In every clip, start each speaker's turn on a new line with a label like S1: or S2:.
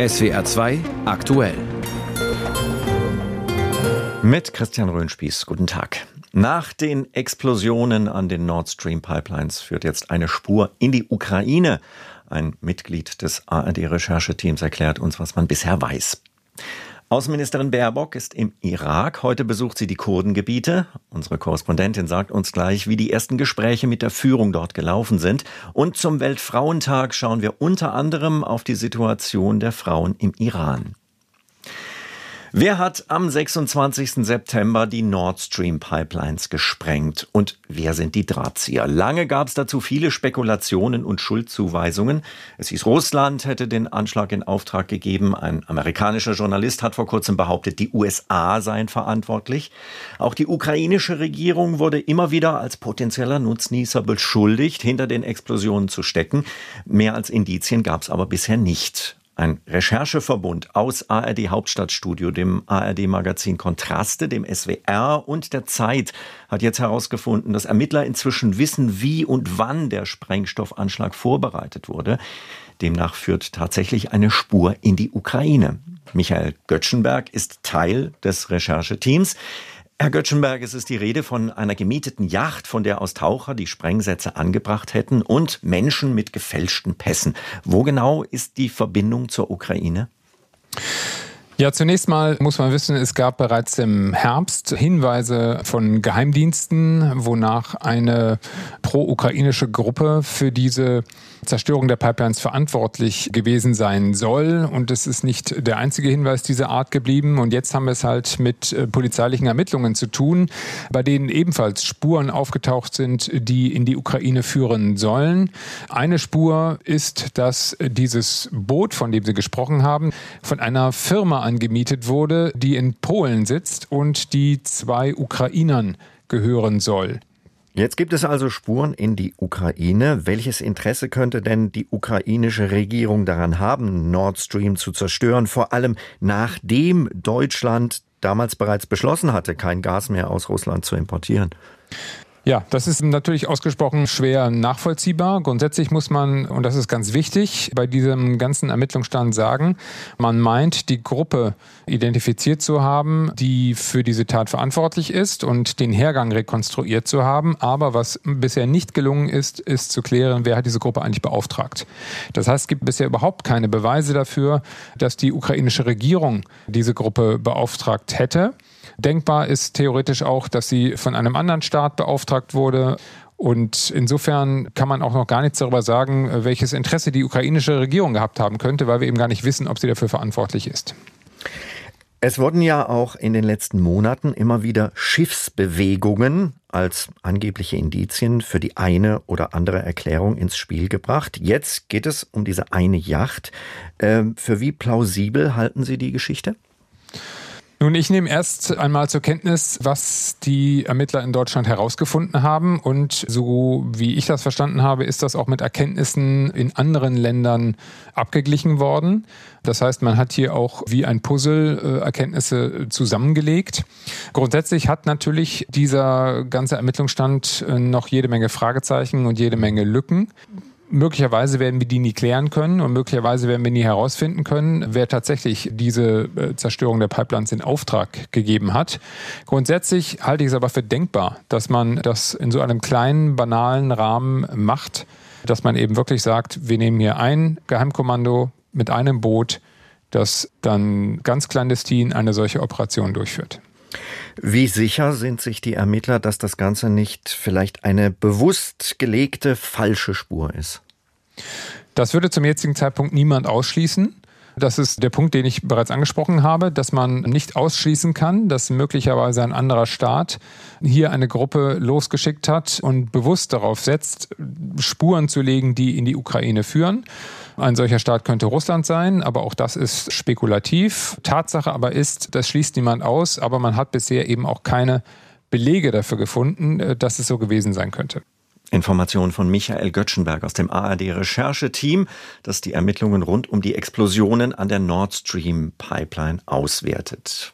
S1: SWR 2 aktuell.
S2: Mit Christian Röhnspieß. Guten Tag. Nach den Explosionen an den Nord Stream Pipelines führt jetzt eine Spur in die Ukraine. Ein Mitglied des ARD-Rechercheteams erklärt uns, was man bisher weiß. Außenministerin Baerbock ist im Irak. Heute besucht sie die Kurdengebiete. Unsere Korrespondentin sagt uns gleich, wie die ersten Gespräche mit der Führung dort gelaufen sind. Und zum Weltfrauentag schauen wir unter anderem auf die Situation der Frauen im Iran. Wer hat am 26. September die Nord Stream Pipelines gesprengt und wer sind die Drahtzieher? Lange gab es dazu viele Spekulationen und Schuldzuweisungen. Es hieß, Russland hätte den Anschlag in Auftrag gegeben. Ein amerikanischer Journalist hat vor kurzem behauptet, die USA seien verantwortlich. Auch die ukrainische Regierung wurde immer wieder als potenzieller Nutznießer beschuldigt, hinter den Explosionen zu stecken. Mehr als Indizien gab es aber bisher nicht. Ein Rechercheverbund aus ARD Hauptstadtstudio, dem ARD Magazin Kontraste, dem SWR und der Zeit hat jetzt herausgefunden, dass Ermittler inzwischen wissen, wie und wann der Sprengstoffanschlag vorbereitet wurde. Demnach führt tatsächlich eine Spur in die Ukraine. Michael Göttschenberg ist Teil des Rechercheteams. Herr Göttschenberg, es ist die Rede von einer gemieteten Yacht, von der aus Taucher die Sprengsätze angebracht hätten und Menschen mit gefälschten Pässen. Wo genau ist die Verbindung zur Ukraine?
S3: Ja, zunächst mal muss man wissen, es gab bereits im Herbst Hinweise von Geheimdiensten, wonach eine pro-ukrainische Gruppe für diese Zerstörung der Pipelines verantwortlich gewesen sein soll. Und es ist nicht der einzige Hinweis dieser Art geblieben. Und jetzt haben wir es halt mit äh, polizeilichen Ermittlungen zu tun, bei denen ebenfalls Spuren aufgetaucht sind, die in die Ukraine führen sollen. Eine Spur ist, dass dieses Boot, von dem Sie gesprochen haben, von einer Firma angemietet wurde, die in Polen sitzt und die zwei Ukrainern gehören soll.
S2: Jetzt gibt es also Spuren in die Ukraine. Welches Interesse könnte denn die ukrainische Regierung daran haben, Nord Stream zu zerstören, vor allem nachdem Deutschland damals bereits beschlossen hatte, kein Gas mehr aus Russland zu importieren?
S3: Ja, das ist natürlich ausgesprochen schwer nachvollziehbar. Grundsätzlich muss man, und das ist ganz wichtig, bei diesem ganzen Ermittlungsstand sagen, man meint, die Gruppe identifiziert zu haben, die für diese Tat verantwortlich ist und den Hergang rekonstruiert zu haben. Aber was bisher nicht gelungen ist, ist zu klären, wer hat diese Gruppe eigentlich beauftragt. Das heißt, es gibt bisher überhaupt keine Beweise dafür, dass die ukrainische Regierung diese Gruppe beauftragt hätte. Denkbar ist theoretisch auch, dass sie von einem anderen Staat beauftragt wurde. Und insofern kann man auch noch gar nichts darüber sagen, welches Interesse die ukrainische Regierung gehabt haben könnte, weil wir eben gar nicht wissen, ob sie dafür verantwortlich ist.
S2: Es wurden ja auch in den letzten Monaten immer wieder Schiffsbewegungen als angebliche Indizien für die eine oder andere Erklärung ins Spiel gebracht. Jetzt geht es um diese eine Yacht. Ähm, für wie plausibel halten Sie die Geschichte?
S3: Nun, ich nehme erst einmal zur Kenntnis, was die Ermittler in Deutschland herausgefunden haben. Und so wie ich das verstanden habe, ist das auch mit Erkenntnissen in anderen Ländern abgeglichen worden. Das heißt, man hat hier auch wie ein Puzzle äh, Erkenntnisse zusammengelegt. Grundsätzlich hat natürlich dieser ganze Ermittlungsstand äh, noch jede Menge Fragezeichen und jede Menge Lücken möglicherweise werden wir die nie klären können und möglicherweise werden wir nie herausfinden können, wer tatsächlich diese äh, Zerstörung der Pipelines in Auftrag gegeben hat. Grundsätzlich halte ich es aber für denkbar, dass man das in so einem kleinen, banalen Rahmen macht, dass man eben wirklich sagt, wir nehmen hier ein Geheimkommando mit einem Boot, das dann ganz clandestin eine solche Operation durchführt.
S2: Wie sicher sind sich die Ermittler, dass das Ganze nicht vielleicht eine bewusst gelegte falsche Spur ist?
S3: Das würde zum jetzigen Zeitpunkt niemand ausschließen. Das ist der Punkt, den ich bereits angesprochen habe, dass man nicht ausschließen kann, dass möglicherweise ein anderer Staat hier eine Gruppe losgeschickt hat und bewusst darauf setzt, Spuren zu legen, die in die Ukraine führen. Ein solcher Staat könnte Russland sein, aber auch das ist spekulativ. Tatsache aber ist, das schließt niemand aus, aber man hat bisher eben auch keine Belege dafür gefunden, äh, dass es so gewesen sein könnte.
S2: Informationen von Michael Göttschenberg aus dem ARD-Rechercheteam, das die Ermittlungen rund um die Explosionen an der Nord Stream Pipeline auswertet.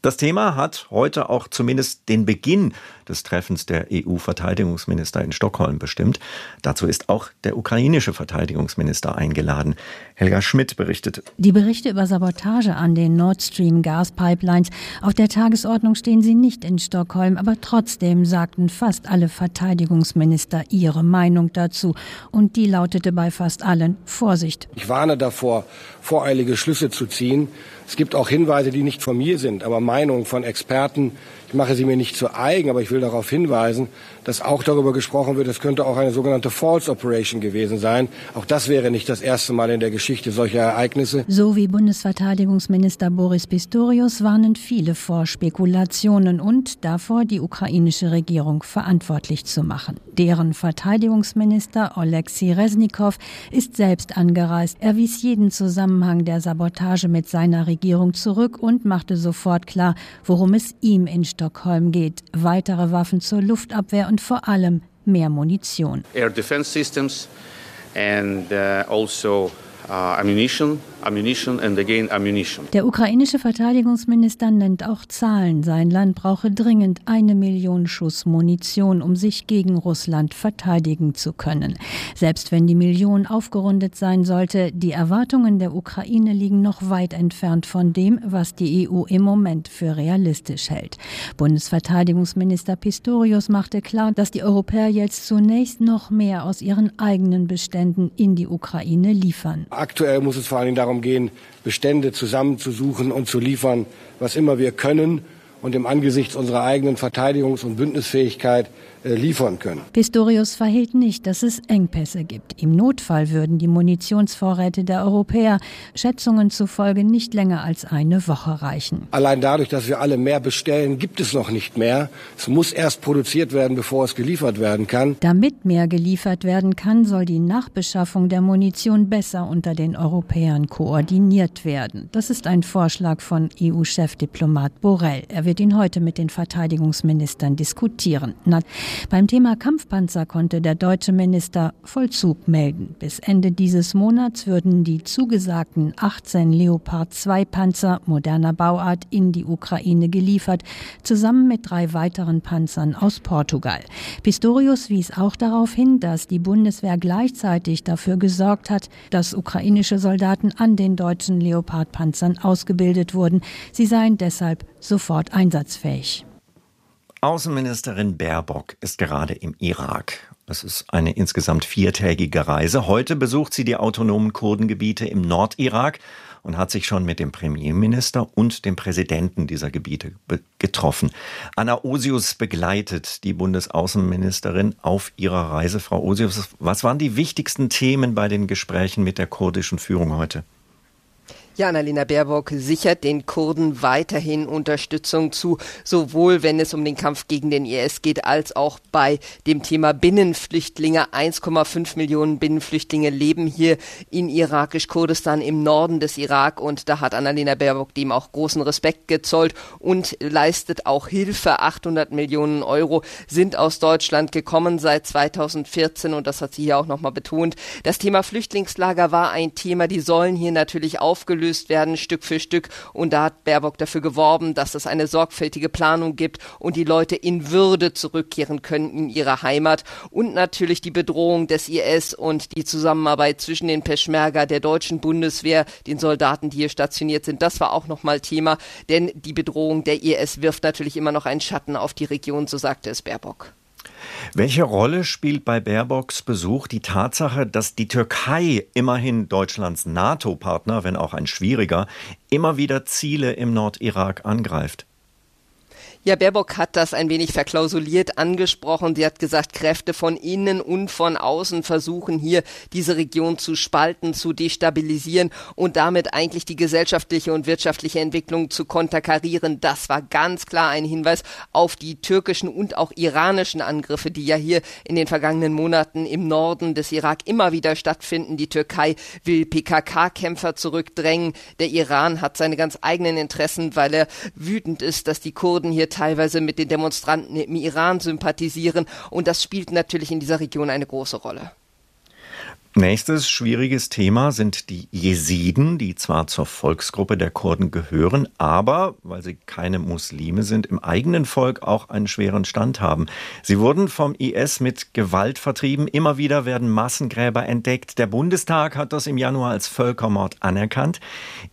S2: Das Thema hat heute auch zumindest den Beginn des Treffens der EU-Verteidigungsminister in Stockholm bestimmt. Dazu ist auch der ukrainische Verteidigungsminister eingeladen. Helga Schmidt berichtet.
S4: Die Berichte über Sabotage an den Nord Stream Gaspipelines, auf der Tagesordnung stehen sie nicht in Stockholm, aber trotzdem sagten fast alle Verteidigungsminister ihre Meinung dazu. Und die lautete bei fast allen Vorsicht.
S5: Ich warne davor, voreilige Schlüsse zu ziehen. Es gibt auch Hinweise, die nicht von mir sind, aber Meinungen von Experten. Ich mache sie mir nicht zu eigen, aber ich will darauf hinweisen, dass auch darüber gesprochen wird, es könnte auch eine sogenannte False Operation gewesen sein. Auch das wäre nicht das erste Mal in der Geschichte solcher Ereignisse.
S4: So wie Bundesverteidigungsminister Boris Pistorius warnen viele vor Spekulationen und davor, die ukrainische Regierung verantwortlich zu machen. Deren Verteidigungsminister Oleksiy Resnikow ist selbst angereist. Er wies jeden Zusammenhang der Sabotage mit seiner Regierung zurück und machte sofort klar, worum es ihm in Stockholm geht. Weitere Waffen zur Luftabwehr und vor allem mehr Munition.
S6: Air defense systems and uh, also uh, ammunition ammunition and again ammunition.
S4: Der ukrainische Verteidigungsminister nennt auch Zahlen. Sein Land brauche dringend eine Million Schuss Munition, um sich gegen Russland verteidigen zu können. Selbst wenn die Million aufgerundet sein sollte, die Erwartungen der Ukraine liegen noch weit entfernt von dem, was die EU im Moment für realistisch hält. Bundesverteidigungsminister Pistorius machte klar, dass die Europäer jetzt zunächst noch mehr aus ihren eigenen Beständen in die Ukraine liefern.
S5: Aktuell muss es vor allem darum darum gehen, Bestände zusammenzusuchen und zu liefern, was immer wir können. Und im Angesichts unserer eigenen Verteidigungs- und Bündnisfähigkeit äh, liefern können.
S4: Pistorius verhehlt nicht, dass es Engpässe gibt. Im Notfall würden die Munitionsvorräte der Europäer Schätzungen zufolge nicht länger als eine Woche reichen.
S5: Allein dadurch, dass wir alle mehr bestellen, gibt es noch nicht mehr. Es muss erst produziert werden, bevor es geliefert werden kann.
S4: Damit mehr geliefert werden kann, soll die Nachbeschaffung der Munition besser unter den Europäern koordiniert werden. Das ist ein Vorschlag von EU-Chefdiplomat Borrell. Er wird ihn heute mit den Verteidigungsministern diskutieren. Beim Thema Kampfpanzer konnte der deutsche Minister Vollzug melden. Bis Ende dieses Monats würden die zugesagten 18 Leopard 2 Panzer moderner Bauart in die Ukraine geliefert, zusammen mit drei weiteren Panzern aus Portugal. Pistorius wies auch darauf hin, dass die Bundeswehr gleichzeitig dafür gesorgt hat, dass ukrainische Soldaten an den deutschen Leopard-Panzern ausgebildet wurden. Sie seien deshalb sofort einsatzfähig.
S2: Außenministerin Baerbock ist gerade im Irak. Das ist eine insgesamt viertägige Reise. Heute besucht sie die autonomen Kurdengebiete im Nordirak und hat sich schon mit dem Premierminister und dem Präsidenten dieser Gebiete getroffen. Anna Osius begleitet die Bundesaußenministerin auf ihrer Reise. Frau Osius, was waren die wichtigsten Themen bei den Gesprächen mit der kurdischen Führung heute?
S7: Ja, Annalena Baerbock sichert den Kurden weiterhin Unterstützung zu, sowohl wenn es um den Kampf gegen den IS geht, als auch bei dem Thema Binnenflüchtlinge. 1,5 Millionen Binnenflüchtlinge leben hier in irakisch-Kurdistan im Norden des Irak und da hat Annalena Baerbock dem auch großen Respekt gezollt und leistet auch Hilfe. 800 Millionen Euro sind aus Deutschland gekommen seit 2014 und das hat sie hier auch nochmal betont. Das Thema Flüchtlingslager war ein Thema, die sollen hier natürlich aufgelöst aufgelöst werden, Stück für Stück. Und da hat Baerbock dafür geworben, dass es eine sorgfältige Planung gibt und die Leute in Würde zurückkehren können in ihre Heimat. Und natürlich die Bedrohung des IS und die Zusammenarbeit zwischen den Peschmerga, der deutschen Bundeswehr, den Soldaten, die hier stationiert sind. Das war auch nochmal Thema, denn die Bedrohung der IS wirft natürlich immer noch einen Schatten auf die Region, so sagte es Baerbock.
S2: Welche Rolle spielt bei Baerbocks Besuch die Tatsache, dass die Türkei, immerhin Deutschlands NATO-Partner, wenn auch ein schwieriger, immer wieder Ziele im Nordirak angreift?
S7: Ja, Baerbock hat das ein wenig verklausuliert angesprochen. Sie hat gesagt, Kräfte von innen und von außen versuchen hier diese Region zu spalten, zu destabilisieren und damit eigentlich die gesellschaftliche und wirtschaftliche Entwicklung zu konterkarieren. Das war ganz klar ein Hinweis auf die türkischen und auch iranischen Angriffe, die ja hier in den vergangenen Monaten im Norden des Irak immer wieder stattfinden. Die Türkei will PKK-Kämpfer zurückdrängen. Der Iran hat seine ganz eigenen Interessen, weil er wütend ist, dass die Kurden hier teilweise mit den Demonstranten im Iran sympathisieren. Und das spielt natürlich in dieser Region eine große Rolle.
S2: Nächstes schwieriges Thema sind die Jesiden, die zwar zur Volksgruppe der Kurden gehören, aber, weil sie keine Muslime sind, im eigenen Volk auch einen schweren Stand haben. Sie wurden vom IS mit Gewalt vertrieben. Immer wieder werden Massengräber entdeckt. Der Bundestag hat das im Januar als Völkermord anerkannt.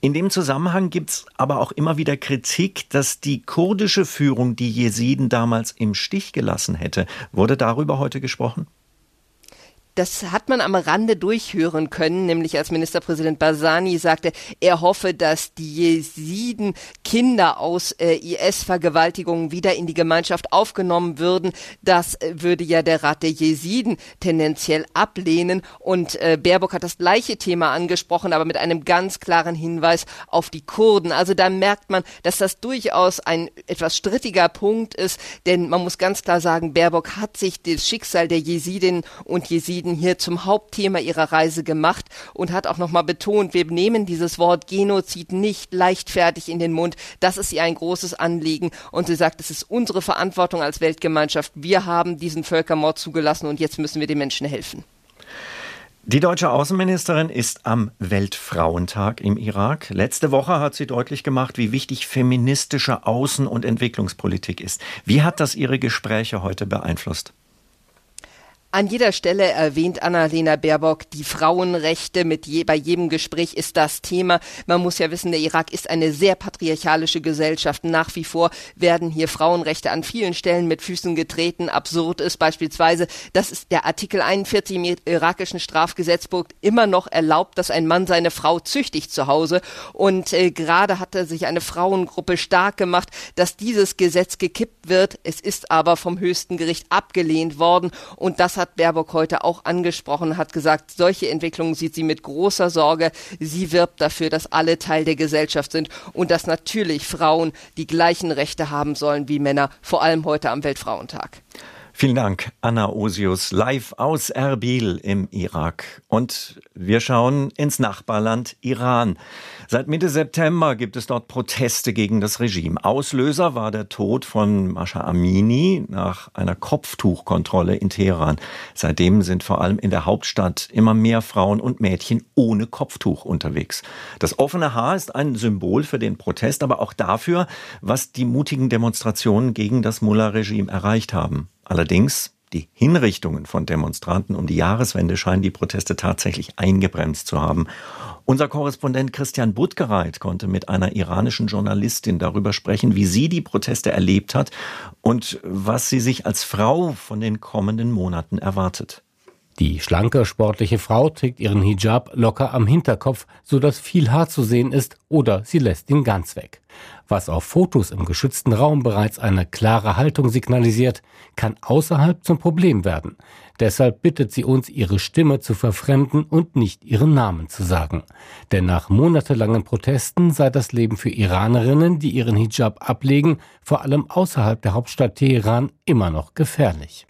S2: In dem Zusammenhang gibt es aber auch immer wieder Kritik, dass die kurdische Führung die Jesiden damals im Stich gelassen hätte. Wurde darüber heute gesprochen?
S7: Das hat man am Rande durchhören können, nämlich als Ministerpräsident Barzani sagte, er hoffe, dass die Jesiden Kinder aus äh, IS-Vergewaltigungen wieder in die Gemeinschaft aufgenommen würden. Das äh, würde ja der Rat der Jesiden tendenziell ablehnen. Und äh, Baerbock hat das gleiche Thema angesprochen, aber mit einem ganz klaren Hinweis auf die Kurden. Also da merkt man, dass das durchaus ein etwas strittiger Punkt ist, denn man muss ganz klar sagen, Baerbock hat sich das Schicksal der Jesidinnen und Jesiden Schweden hier zum Hauptthema ihrer Reise gemacht und hat auch nochmal betont, wir nehmen dieses Wort Genozid nicht leichtfertig in den Mund. Das ist ihr ein großes Anliegen. Und sie sagt, es ist unsere Verantwortung als Weltgemeinschaft. Wir haben diesen Völkermord zugelassen und jetzt müssen wir den Menschen helfen.
S2: Die deutsche Außenministerin ist am Weltfrauentag im Irak. Letzte Woche hat sie deutlich gemacht, wie wichtig feministische Außen- und Entwicklungspolitik ist. Wie hat das Ihre Gespräche heute beeinflusst?
S7: An jeder Stelle erwähnt Annalena Baerbock die Frauenrechte. Mit je, bei jedem Gespräch ist das Thema. Man muss ja wissen, der Irak ist eine sehr patriarchalische Gesellschaft. Nach wie vor werden hier Frauenrechte an vielen Stellen mit Füßen getreten. Absurd ist beispielsweise, dass es der Artikel 41 im irakischen Strafgesetzbuch immer noch erlaubt, dass ein Mann seine Frau züchtigt zu Hause. Und äh, gerade hatte sich eine Frauengruppe stark gemacht, dass dieses Gesetz gekippt wird. Es ist aber vom höchsten Gericht abgelehnt worden. Und das hat hat Baerbock heute auch angesprochen, hat gesagt, solche Entwicklungen sieht sie mit großer Sorge. Sie wirbt dafür, dass alle Teil der Gesellschaft sind und dass natürlich Frauen die gleichen Rechte haben sollen wie Männer, vor allem heute am Weltfrauentag.
S2: Vielen Dank, Anna Osius, live aus Erbil im Irak. Und wir schauen ins Nachbarland Iran. Seit Mitte September gibt es dort Proteste gegen das Regime. Auslöser war der Tod von Mascha Amini nach einer Kopftuchkontrolle in Teheran. Seitdem sind vor allem in der Hauptstadt immer mehr Frauen und Mädchen ohne Kopftuch unterwegs. Das offene Haar ist ein Symbol für den Protest, aber auch dafür, was die mutigen Demonstrationen gegen das Mullah-Regime erreicht haben. Allerdings die Hinrichtungen von Demonstranten um die Jahreswende scheinen die Proteste tatsächlich eingebremst zu haben. Unser Korrespondent Christian Budgereit konnte mit einer iranischen Journalistin darüber sprechen, wie sie die Proteste erlebt hat und was sie sich als Frau von den kommenden Monaten erwartet.
S8: Die schlanke, sportliche Frau trägt ihren Hijab locker am Hinterkopf, so dass viel Haar zu sehen ist, oder sie lässt ihn ganz weg. Was auf Fotos im geschützten Raum bereits eine klare Haltung signalisiert, kann außerhalb zum Problem werden. Deshalb bittet sie uns, ihre Stimme zu verfremden und nicht ihren Namen zu sagen. Denn nach monatelangen Protesten sei das Leben für Iranerinnen, die ihren Hijab ablegen, vor allem außerhalb der Hauptstadt Teheran, immer noch gefährlich.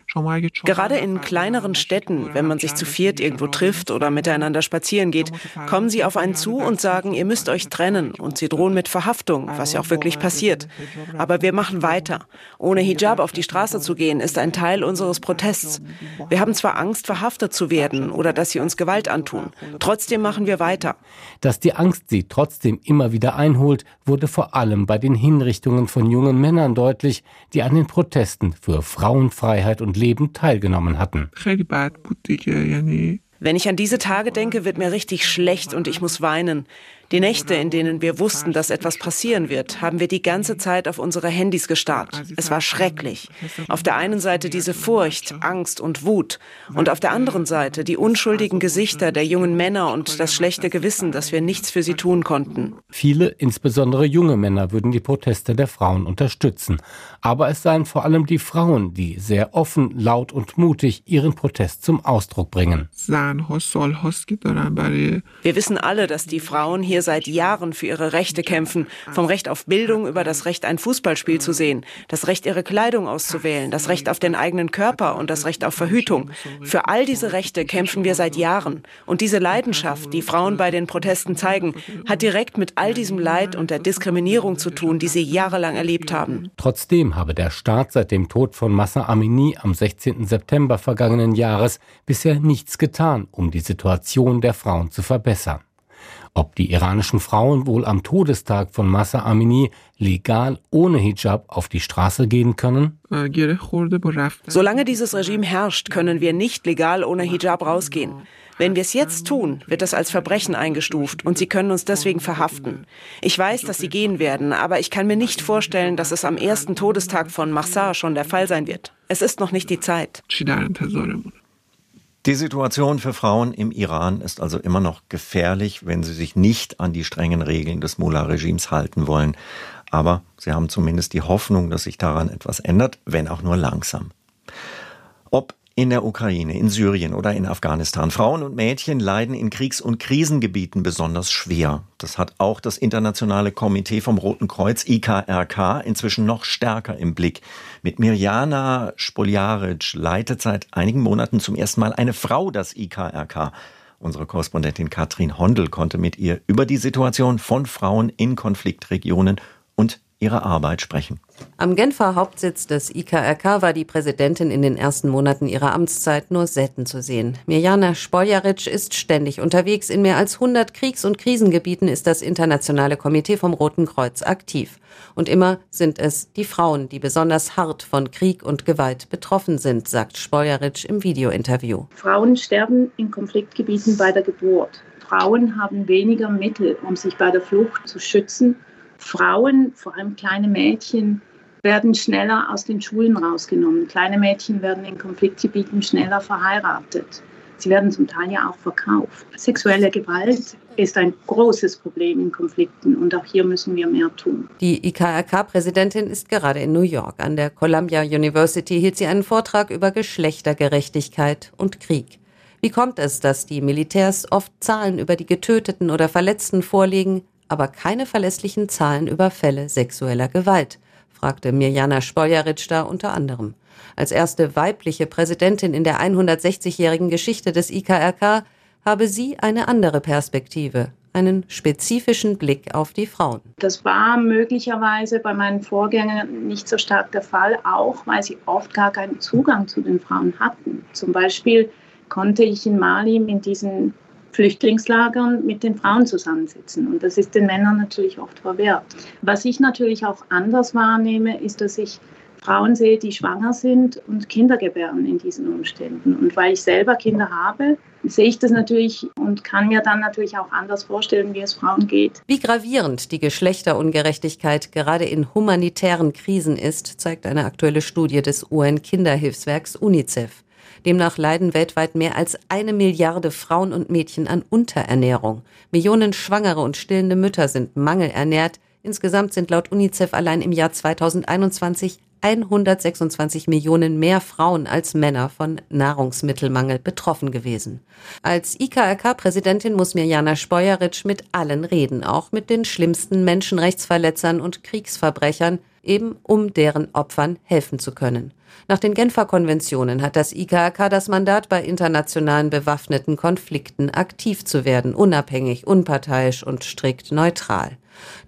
S9: Gerade in kleineren Städten, wenn man sich zu viert irgendwo trifft oder miteinander spazieren geht, kommen sie auf einen zu und sagen, ihr müsst euch trennen und sie drohen mit Verhaftung, was ja auch wirklich passiert. Aber wir machen weiter. Ohne Hijab auf die Straße zu gehen, ist ein Teil unseres Protests. Wir haben zwar Angst, verhaftet zu werden oder dass sie uns Gewalt antun. Trotzdem machen wir weiter.
S8: Dass die Angst sie trotzdem immer wieder einholt, wurde vor allem bei den Hinrichtungen von jungen Männern deutlich, die an den Protesten für Frauenfreiheit und Leben Leben teilgenommen hatten.
S9: Wenn ich an diese Tage denke, wird mir richtig schlecht und ich muss weinen. Die Nächte, in denen wir wussten, dass etwas passieren wird, haben wir die ganze Zeit auf unsere Handys gestarrt. Es war schrecklich. Auf der einen Seite diese Furcht, Angst und Wut und auf der anderen Seite die unschuldigen Gesichter der jungen Männer und das schlechte Gewissen, dass wir nichts für sie tun konnten.
S8: Viele, insbesondere junge Männer, würden die Proteste der Frauen unterstützen. Aber es seien vor allem die Frauen, die sehr offen, laut und mutig ihren Protest zum Ausdruck bringen.
S9: Wir wissen alle, dass die Frauen hier hier seit Jahren für ihre Rechte kämpfen. Vom Recht auf Bildung über das Recht, ein Fußballspiel zu sehen, das Recht, ihre Kleidung auszuwählen, das Recht auf den eigenen Körper und das Recht auf Verhütung. Für all diese Rechte kämpfen wir seit Jahren. Und diese Leidenschaft, die Frauen bei den Protesten zeigen, hat direkt mit all diesem Leid und der Diskriminierung zu tun, die sie jahrelang erlebt haben.
S8: Trotzdem habe der Staat seit dem Tod von Massa Amini am 16. September vergangenen Jahres bisher nichts getan, um die Situation der Frauen zu verbessern. Ob die iranischen Frauen wohl am Todestag von Massa Amini legal ohne Hijab auf die Straße gehen können?
S9: Solange dieses Regime herrscht, können wir nicht legal ohne Hijab rausgehen. Wenn wir es jetzt tun, wird das als Verbrechen eingestuft und sie können uns deswegen verhaften. Ich weiß, dass sie gehen werden, aber ich kann mir nicht vorstellen, dass es am ersten Todestag von Mahsa schon der Fall sein wird. Es ist noch nicht die Zeit.
S2: Die Situation für Frauen im Iran ist also immer noch gefährlich, wenn sie sich nicht an die strengen Regeln des Mullah-Regimes halten wollen. Aber sie haben zumindest die Hoffnung, dass sich daran etwas ändert, wenn auch nur langsam. Ob in der Ukraine, in Syrien oder in Afghanistan. Frauen und Mädchen leiden in Kriegs- und Krisengebieten besonders schwer. Das hat auch das Internationale Komitee vom Roten Kreuz IKRK inzwischen noch stärker im Blick. Mit Mirjana Spoljaric leitet seit einigen Monaten zum ersten Mal eine Frau das IKRK. Unsere Korrespondentin Katrin Hondel konnte mit ihr über die Situation von Frauen in Konfliktregionen und ihre Arbeit sprechen.
S10: Am Genfer Hauptsitz des IKRK war die Präsidentin in den ersten Monaten ihrer Amtszeit nur selten zu sehen. Mirjana Spoljaric ist ständig unterwegs. In mehr als 100 Kriegs- und Krisengebieten ist das internationale Komitee vom Roten Kreuz aktiv. Und immer sind es die Frauen, die besonders hart von Krieg und Gewalt betroffen sind, sagt Spoljaric im Videointerview.
S11: Frauen sterben in Konfliktgebieten bei der Geburt. Frauen haben weniger Mittel, um sich bei der Flucht zu schützen Frauen, vor allem kleine Mädchen, werden schneller aus den Schulen rausgenommen. Kleine Mädchen werden in Konfliktgebieten schneller verheiratet. Sie werden zum Teil ja auch verkauft. Sexuelle Gewalt ist ein großes Problem in Konflikten und auch hier müssen wir mehr tun.
S10: Die IKRK-Präsidentin ist gerade in New York. An der Columbia University hielt sie einen Vortrag über Geschlechtergerechtigkeit und Krieg. Wie kommt es, dass die Militärs oft Zahlen über die Getöteten oder Verletzten vorlegen, aber keine verlässlichen Zahlen über Fälle sexueller Gewalt, fragte Mirjana Spoljaric da unter anderem. Als erste weibliche Präsidentin in der 160-jährigen Geschichte des IKRK habe sie eine andere Perspektive, einen spezifischen Blick auf die Frauen.
S11: Das war möglicherweise bei meinen Vorgängern nicht so stark der Fall, auch weil sie oft gar keinen Zugang zu den Frauen hatten. Zum Beispiel konnte ich in Mali in diesen Flüchtlingslagern mit den Frauen zusammensitzen. Und das ist den Männern natürlich oft verwehrt. Was ich natürlich auch anders wahrnehme, ist, dass ich Frauen sehe, die schwanger sind und Kinder gebären in diesen Umständen. Und weil ich selber Kinder habe, sehe ich das natürlich und kann mir dann natürlich auch anders vorstellen, wie es Frauen geht.
S10: Wie gravierend die Geschlechterungerechtigkeit gerade in humanitären Krisen ist, zeigt eine aktuelle Studie des UN-Kinderhilfswerks UNICEF. Demnach leiden weltweit mehr als eine Milliarde Frauen und Mädchen an Unterernährung. Millionen schwangere und stillende Mütter sind mangelernährt. Insgesamt sind laut UNICEF allein im Jahr 2021 126 Millionen mehr Frauen als Männer von Nahrungsmittelmangel betroffen gewesen. Als IKRK-Präsidentin muss Mirjana Spojaritsch mit allen reden, auch mit den schlimmsten Menschenrechtsverletzern und Kriegsverbrechern, eben um deren Opfern helfen zu können. Nach den Genfer Konventionen hat das IKRK das Mandat, bei internationalen bewaffneten Konflikten aktiv zu werden, unabhängig, unparteiisch und strikt neutral.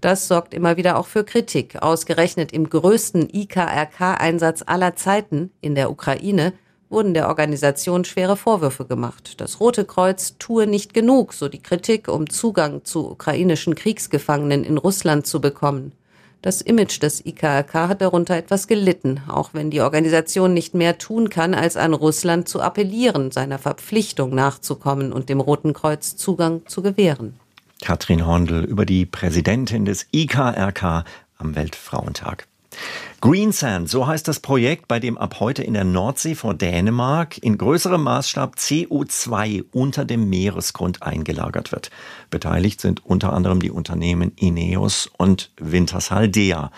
S10: Das sorgt immer wieder auch für Kritik. Ausgerechnet im größten IKRK-Einsatz aller Zeiten in der Ukraine wurden der Organisation schwere Vorwürfe gemacht. Das Rote Kreuz tue nicht genug, so die Kritik, um Zugang zu ukrainischen Kriegsgefangenen in Russland zu bekommen. Das Image des IKRK hat darunter etwas gelitten, auch wenn die Organisation nicht mehr tun kann, als an Russland zu appellieren, seiner Verpflichtung nachzukommen und dem Roten Kreuz Zugang zu gewähren.
S2: Katrin Hondel über die Präsidentin des IKRK am Weltfrauentag. Greensand, so heißt das Projekt, bei dem ab heute in der Nordsee vor Dänemark in größerem Maßstab CO2 unter dem Meeresgrund eingelagert wird. Beteiligt sind unter anderem die Unternehmen Ineos und Wintershaldea.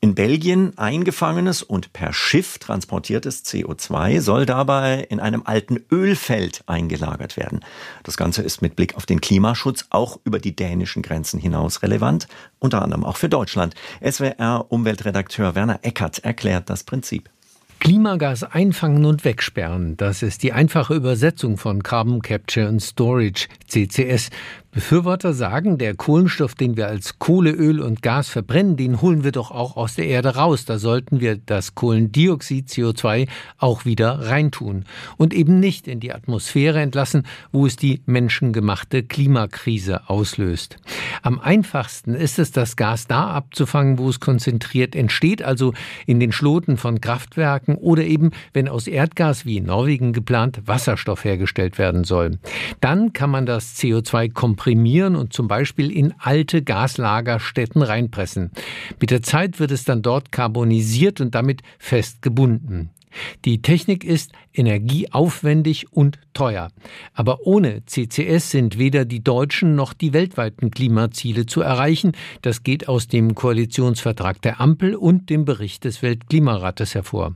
S2: In Belgien eingefangenes und per Schiff transportiertes CO2 soll dabei in einem alten Ölfeld eingelagert werden. Das Ganze ist mit Blick auf den Klimaschutz auch über die dänischen Grenzen hinaus relevant, unter anderem auch für Deutschland. SWR-Umweltredakteur Werner Eckert erklärt das Prinzip.
S12: Klimagas einfangen und wegsperren, das ist die einfache Übersetzung von Carbon Capture and Storage, CCS. Befürworter sagen, der Kohlenstoff, den wir als Kohle, Öl und Gas verbrennen, den holen wir doch auch aus der Erde raus. Da sollten wir das Kohlendioxid CO2 auch wieder reintun und eben nicht in die Atmosphäre entlassen, wo es die menschengemachte Klimakrise auslöst. Am einfachsten ist es, das Gas da abzufangen, wo es konzentriert entsteht, also in den Schloten von Kraftwerken oder eben, wenn aus Erdgas wie in Norwegen geplant Wasserstoff hergestellt werden soll. Dann kann man das CO2 komprimieren komprimieren und zum Beispiel in alte Gaslagerstätten reinpressen. Mit der Zeit wird es dann dort karbonisiert und damit fest gebunden. Die Technik ist energieaufwendig und teuer. Aber ohne CCS sind weder die deutschen noch die weltweiten Klimaziele zu erreichen. Das geht aus dem Koalitionsvertrag der Ampel und dem Bericht des Weltklimarates hervor.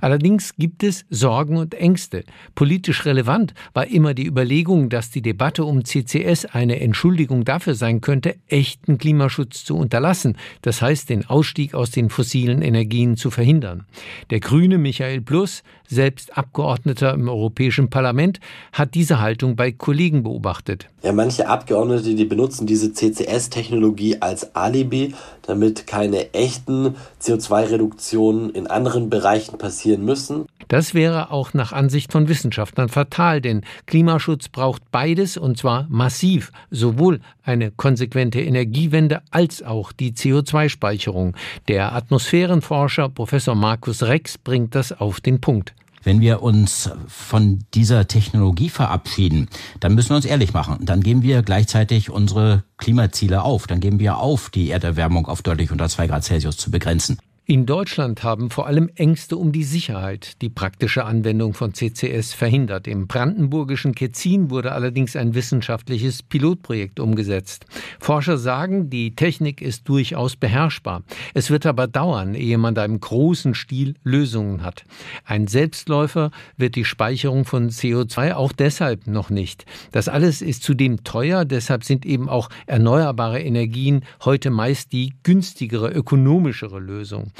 S12: Allerdings gibt es Sorgen und Ängste. Politisch relevant war immer die Überlegung, dass die Debatte um CCS eine Entschuldigung dafür sein könnte, echten Klimaschutz zu unterlassen, das heißt den Ausstieg aus den fossilen Energien zu verhindern. Der Grüne Michael Plus, selbst Abgeordneter im Europäischen Parlament, hat diese Haltung bei Kollegen beobachtet.
S13: Ja, manche Abgeordnete, die benutzen diese CCS-Technologie als Alibi, damit keine echten CO2-Reduktionen in anderen Bereichen passieren müssen.
S12: Das wäre auch nach Ansicht von Wissenschaftlern fatal, denn Klimaschutz braucht beides und zwar massiv, sowohl eine konsequente Energiewende als auch die CO2-Speicherung. Der Atmosphärenforscher Professor Markus Rex bringt das auf den Punkt.
S14: Wenn wir uns von dieser Technologie verabschieden, dann müssen wir uns ehrlich machen. Dann geben wir gleichzeitig unsere Klimaziele auf. Dann geben wir auf, die Erderwärmung auf deutlich unter zwei Grad Celsius zu begrenzen.
S12: In Deutschland haben vor allem Ängste um die Sicherheit die praktische Anwendung von CCS verhindert. Im brandenburgischen Ketzin wurde allerdings ein wissenschaftliches Pilotprojekt umgesetzt. Forscher sagen, die Technik ist durchaus beherrschbar. Es wird aber dauern, ehe man da im großen Stil Lösungen hat. Ein Selbstläufer wird die Speicherung von CO2 auch deshalb noch nicht. Das alles ist zudem teuer, deshalb sind eben auch erneuerbare Energien heute meist die günstigere, ökonomischere Lösung.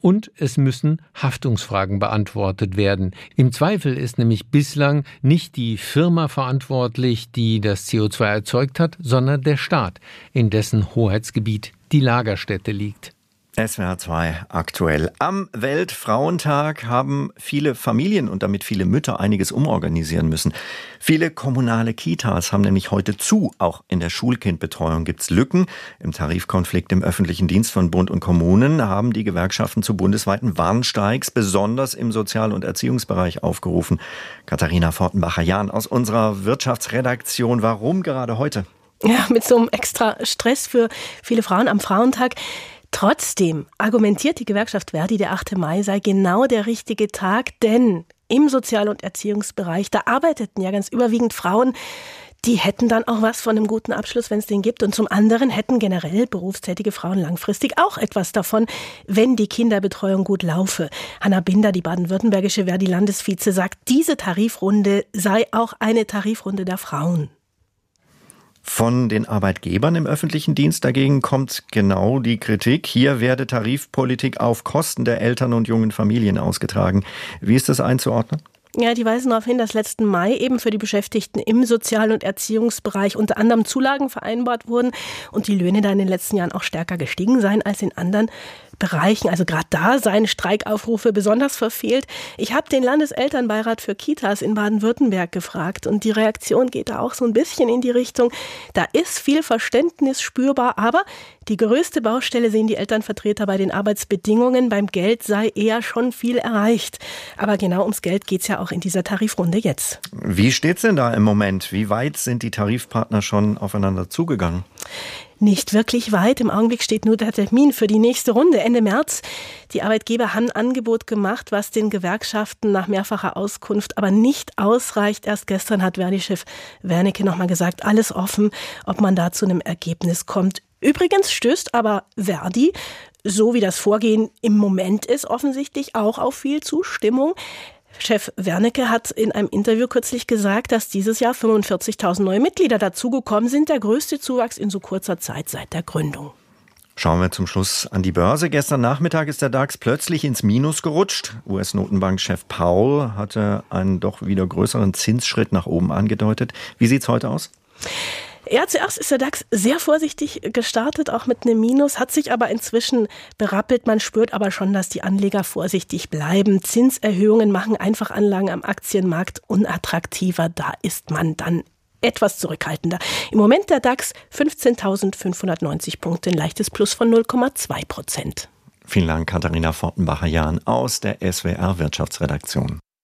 S12: Und es müssen Haftungsfragen beantwortet werden. Im Zweifel ist nämlich bislang nicht die Firma verantwortlich, die das CO2 erzeugt hat, sondern der Staat, in dessen Hoheitsgebiet die Lagerstätte liegt.
S2: SWR 2 aktuell. Am Weltfrauentag haben viele Familien und damit viele Mütter einiges umorganisieren müssen. Viele kommunale Kitas haben nämlich heute zu. Auch in der Schulkindbetreuung gibt's Lücken. Im Tarifkonflikt im öffentlichen Dienst von Bund und Kommunen haben die Gewerkschaften zu bundesweiten Warnsteigs besonders im Sozial- und Erziehungsbereich aufgerufen. Katharina Fortenbacher-Jahn aus unserer Wirtschaftsredaktion. Warum gerade heute?
S15: Ja, mit so einem extra Stress für viele Frauen am Frauentag. Trotzdem argumentiert die Gewerkschaft Verdi, der 8. Mai sei genau der richtige Tag, denn im Sozial- und Erziehungsbereich, da arbeiteten ja ganz überwiegend Frauen, die hätten dann auch was von einem guten Abschluss, wenn es den gibt. Und zum anderen hätten generell berufstätige Frauen langfristig auch etwas davon, wenn die Kinderbetreuung gut laufe. Hanna Binder, die baden-württembergische Verdi-Landesvize, sagt, diese Tarifrunde sei auch eine Tarifrunde der Frauen.
S2: Von den Arbeitgebern im öffentlichen Dienst dagegen kommt genau die Kritik. Hier werde Tarifpolitik auf Kosten der Eltern und jungen Familien ausgetragen. Wie ist das einzuordnen?
S15: Ja, die weisen darauf hin, dass letzten Mai eben für die Beschäftigten im Sozial- und Erziehungsbereich unter anderem Zulagen vereinbart wurden und die Löhne da in den letzten Jahren auch stärker gestiegen seien als in anderen Bereichen, also gerade da seien Streikaufrufe besonders verfehlt. Ich habe den Landeselternbeirat für Kitas in Baden-Württemberg gefragt und die Reaktion geht da auch so ein bisschen in die Richtung, da ist viel Verständnis spürbar, aber die größte Baustelle sehen die Elternvertreter bei den Arbeitsbedingungen. Beim Geld sei eher schon viel erreicht. Aber genau ums Geld geht es ja auch in dieser Tarifrunde jetzt.
S2: Wie steht's denn da im Moment? Wie weit sind die Tarifpartner schon aufeinander zugegangen?
S15: Nicht wirklich weit. Im Augenblick steht nur der Termin für die nächste Runde Ende März. Die Arbeitgeber haben ein Angebot gemacht, was den Gewerkschaften nach mehrfacher Auskunft aber nicht ausreicht. Erst gestern hat Verdi-Chef Wernicke nochmal gesagt, alles offen, ob man da zu einem Ergebnis kommt. Übrigens stößt aber Verdi so wie das Vorgehen im Moment ist, offensichtlich auch auf viel Zustimmung. Chef Wernicke hat in einem Interview kürzlich gesagt, dass dieses Jahr 45.000 neue Mitglieder dazugekommen sind, der größte Zuwachs in so kurzer Zeit seit der Gründung.
S2: Schauen wir zum Schluss an die Börse. Gestern Nachmittag ist der DAX plötzlich ins Minus gerutscht. US-Notenbankchef Paul hatte einen doch wieder größeren Zinsschritt nach oben angedeutet. Wie sieht es heute aus?
S15: Ja, zuerst ist der DAX sehr vorsichtig gestartet, auch mit einem Minus, hat sich aber inzwischen berappelt. Man spürt aber schon, dass die Anleger vorsichtig bleiben. Zinserhöhungen machen einfach Anlagen am Aktienmarkt unattraktiver. Da ist man dann etwas zurückhaltender. Im Moment der DAX 15.590 Punkte, ein leichtes Plus von 0,2 Prozent.
S2: Vielen Dank, Katharina Fortenbacher-Jahn aus der SWR Wirtschaftsredaktion.